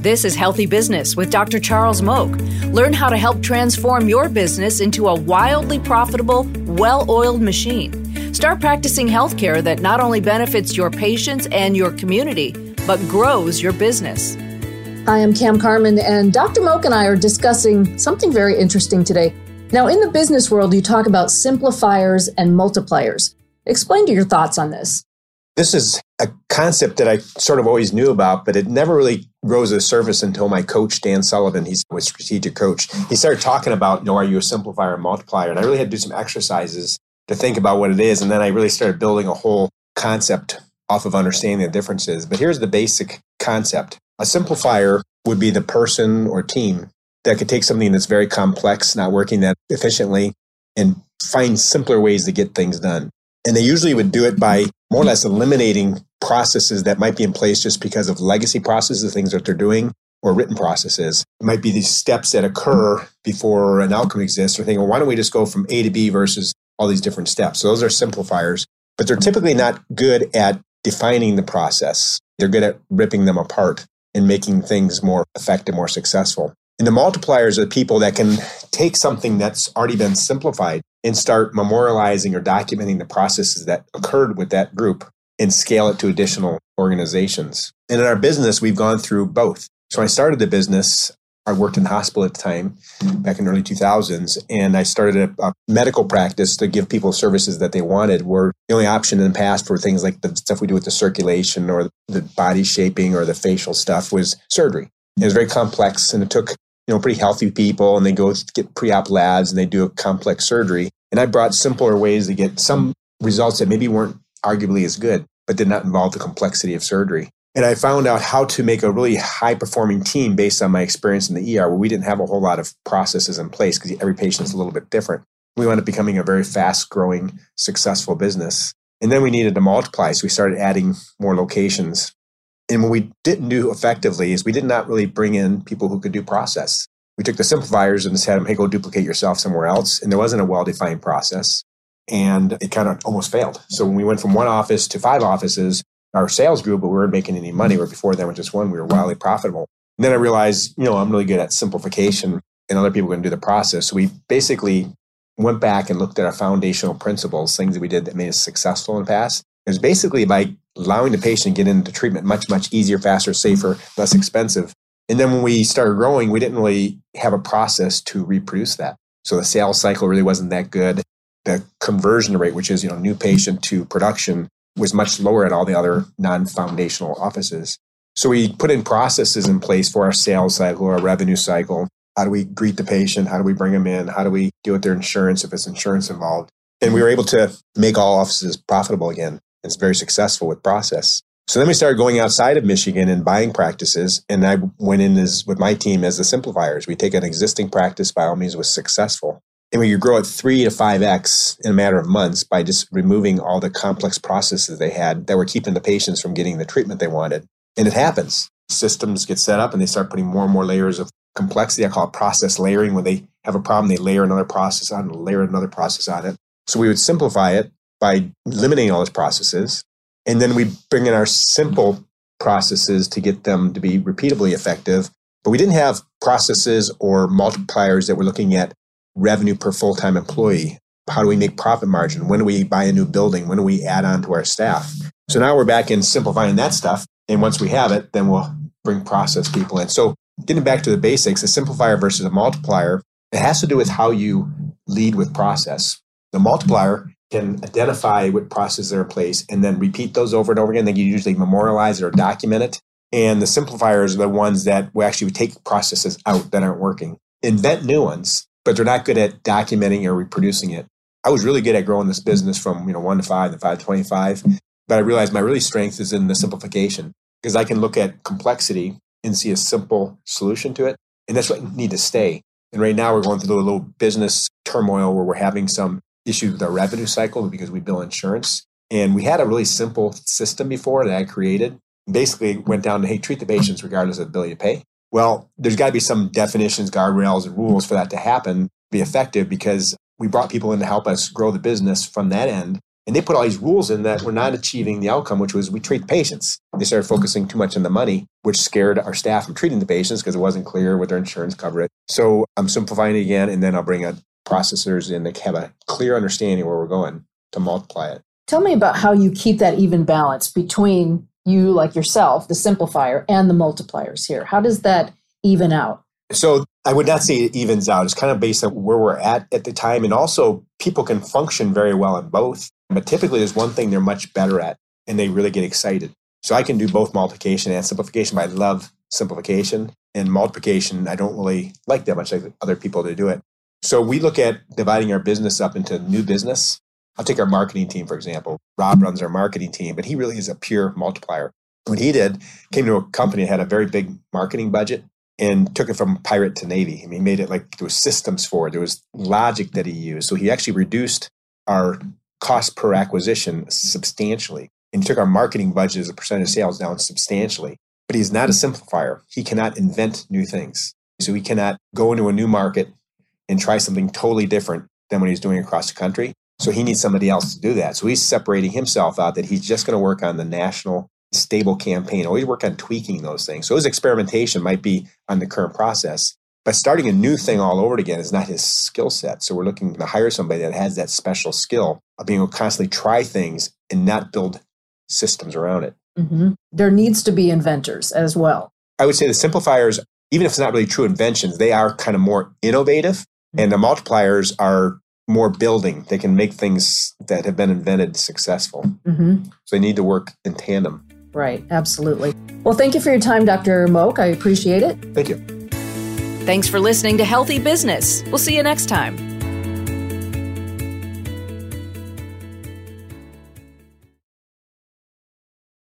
This is Healthy Business with Dr. Charles Moak. Learn how to help transform your business into a wildly profitable, well oiled machine. Start practicing healthcare that not only benefits your patients and your community, but grows your business. I am Cam Carmen, and Dr. Moak and I are discussing something very interesting today. Now, in the business world, you talk about simplifiers and multipliers. Explain to your thoughts on this. This is a concept that I sort of always knew about, but it never really rose to the surface until my coach, Dan Sullivan, he's a strategic coach. He started talking about, you know, are you a simplifier or multiplier? And I really had to do some exercises to think about what it is. And then I really started building a whole concept off of understanding the differences. But here's the basic concept a simplifier would be the person or team that could take something that's very complex, not working that efficiently, and find simpler ways to get things done. And they usually would do it by more or less eliminating processes that might be in place just because of legacy processes, things that they're doing, or written processes. It might be these steps that occur before an outcome exists, or thinking, well, why don't we just go from A to B versus all these different steps? So those are simplifiers, but they're typically not good at defining the process. They're good at ripping them apart and making things more effective, more successful. And the multipliers are people that can take something that's already been simplified and start memorializing or documenting the processes that occurred with that group and scale it to additional organizations. And in our business, we've gone through both. So I started the business. I worked in the hospital at the time, back in the early 2000s, and I started a, a, medical practice to give people services that they wanted. Were the only option in the past for things like the stuff we do with the circulation or the body shaping or the facial stuff was surgery. It was very complex, and it took you know, pretty healthy people and they go get pre-op labs and they do a complex surgery. And I brought simpler ways to get some results that maybe weren't arguably as good, but did not involve the complexity of surgery. And I found out how to make a really high performing team based on my experience in the ER, where we didn't have a whole lot of processes in place because every patient is a little bit different. We wound up becoming a very fast growing, successful business. And then we needed to multiply. So we started adding more locations and what we didn't do effectively is we did not really bring in people who could do process. We took the simplifiers and said, hey, go duplicate yourself somewhere else. And there wasn't a well defined process. And it kind of almost failed. So when we went from one office to five offices, our sales grew, but we weren't making any money. Where before then, with just one, we were wildly profitable. And then I realized, you know, I'm really good at simplification and other people can do the process. So we basically went back and looked at our foundational principles, things that we did that made us successful in the past. It was basically by allowing the patient to get into treatment much, much easier, faster, safer, less expensive. And then when we started growing, we didn't really have a process to reproduce that. So the sales cycle really wasn't that good. The conversion rate, which is, you know, new patient to production, was much lower at all the other non-foundational offices. So we put in processes in place for our sales cycle, our revenue cycle. How do we greet the patient? How do we bring them in? How do we deal with their insurance if it's insurance involved? And we were able to make all offices profitable again. It's very successful with process. So then we started going outside of Michigan and buying practices. And I went in as with my team as the simplifiers. We take an existing practice by all means was successful. And we could grow it three to five X in a matter of months by just removing all the complex processes they had that were keeping the patients from getting the treatment they wanted. And it happens. Systems get set up and they start putting more and more layers of complexity. I call it process layering. When they have a problem, they layer another process on, layer another process on it. So we would simplify it by eliminating all those processes. And then we bring in our simple processes to get them to be repeatably effective. But we didn't have processes or multipliers that were looking at revenue per full time employee. How do we make profit margin? When do we buy a new building? When do we add on to our staff? So now we're back in simplifying that stuff. And once we have it, then we'll bring process people in. So getting back to the basics, a simplifier versus a multiplier, it has to do with how you lead with process. The multiplier can identify what processes are in place and then repeat those over and over again. Then you usually memorialize it or document it. And the simplifiers are the ones that we actually take processes out that aren't working, invent new ones, but they're not good at documenting or reproducing it. I was really good at growing this business from you know one to five and five to twenty five, but I realized my really strength is in the simplification because I can look at complexity and see a simple solution to it, and that's what I need to stay. And right now we're going through a little business turmoil where we're having some issues with our revenue cycle because we bill insurance. And we had a really simple system before that I created. Basically, went down to hey, treat the patients regardless of ability to pay. Well, there's got to be some definitions, guardrails, and rules for that to happen, be effective because we brought people in to help us grow the business from that end. And they put all these rules in that were not achieving the outcome, which was we treat the patients. They started focusing too much on the money, which scared our staff from treating the patients because it wasn't clear what their insurance covered it. So I'm simplifying it again, and then I'll bring a processors in that have a clear understanding where we're going to multiply it. Tell me about how you keep that even balance between you, like yourself, the simplifier, and the multipliers here. How does that even out? So I would not say it evens out. It's kind of based on where we're at at the time. And also, people can function very well in both. But typically, there's one thing they're much better at, and they really get excited. So I can do both multiplication and simplification, but I love simplification. And multiplication, I don't really like that much like other people to do it. So we look at dividing our business up into new business. I'll take our marketing team, for example. Rob runs our marketing team, but he really is a pure multiplier. What he did, came to a company that had a very big marketing budget and took it from pirate to navy. I mean, he made it like there was systems for it. There was logic that he used. So he actually reduced our cost per acquisition substantially. And took our marketing budget as a percent of sales down substantially. But he's not a simplifier. He cannot invent new things. So he cannot go into a new market and try something totally different than what he's doing across the country. So he needs somebody else to do that. So he's separating himself out that he's just going to work on the national stable campaign, always work on tweaking those things. So his experimentation might be on the current process, but starting a new thing all over again is not his skill set. So we're looking to hire somebody that has that special skill of being able to constantly try things and not build systems around it. Mm-hmm. There needs to be inventors as well. I would say the simplifiers, even if it's not really true inventions, they are kind of more innovative and the multipliers are more building. They can make things that have been invented successful. Mm-hmm. So they need to work in tandem. Right, absolutely. Well, thank you for your time, Dr. Moak. I appreciate it. Thank you. Thanks for listening to Healthy Business. We'll see you next time.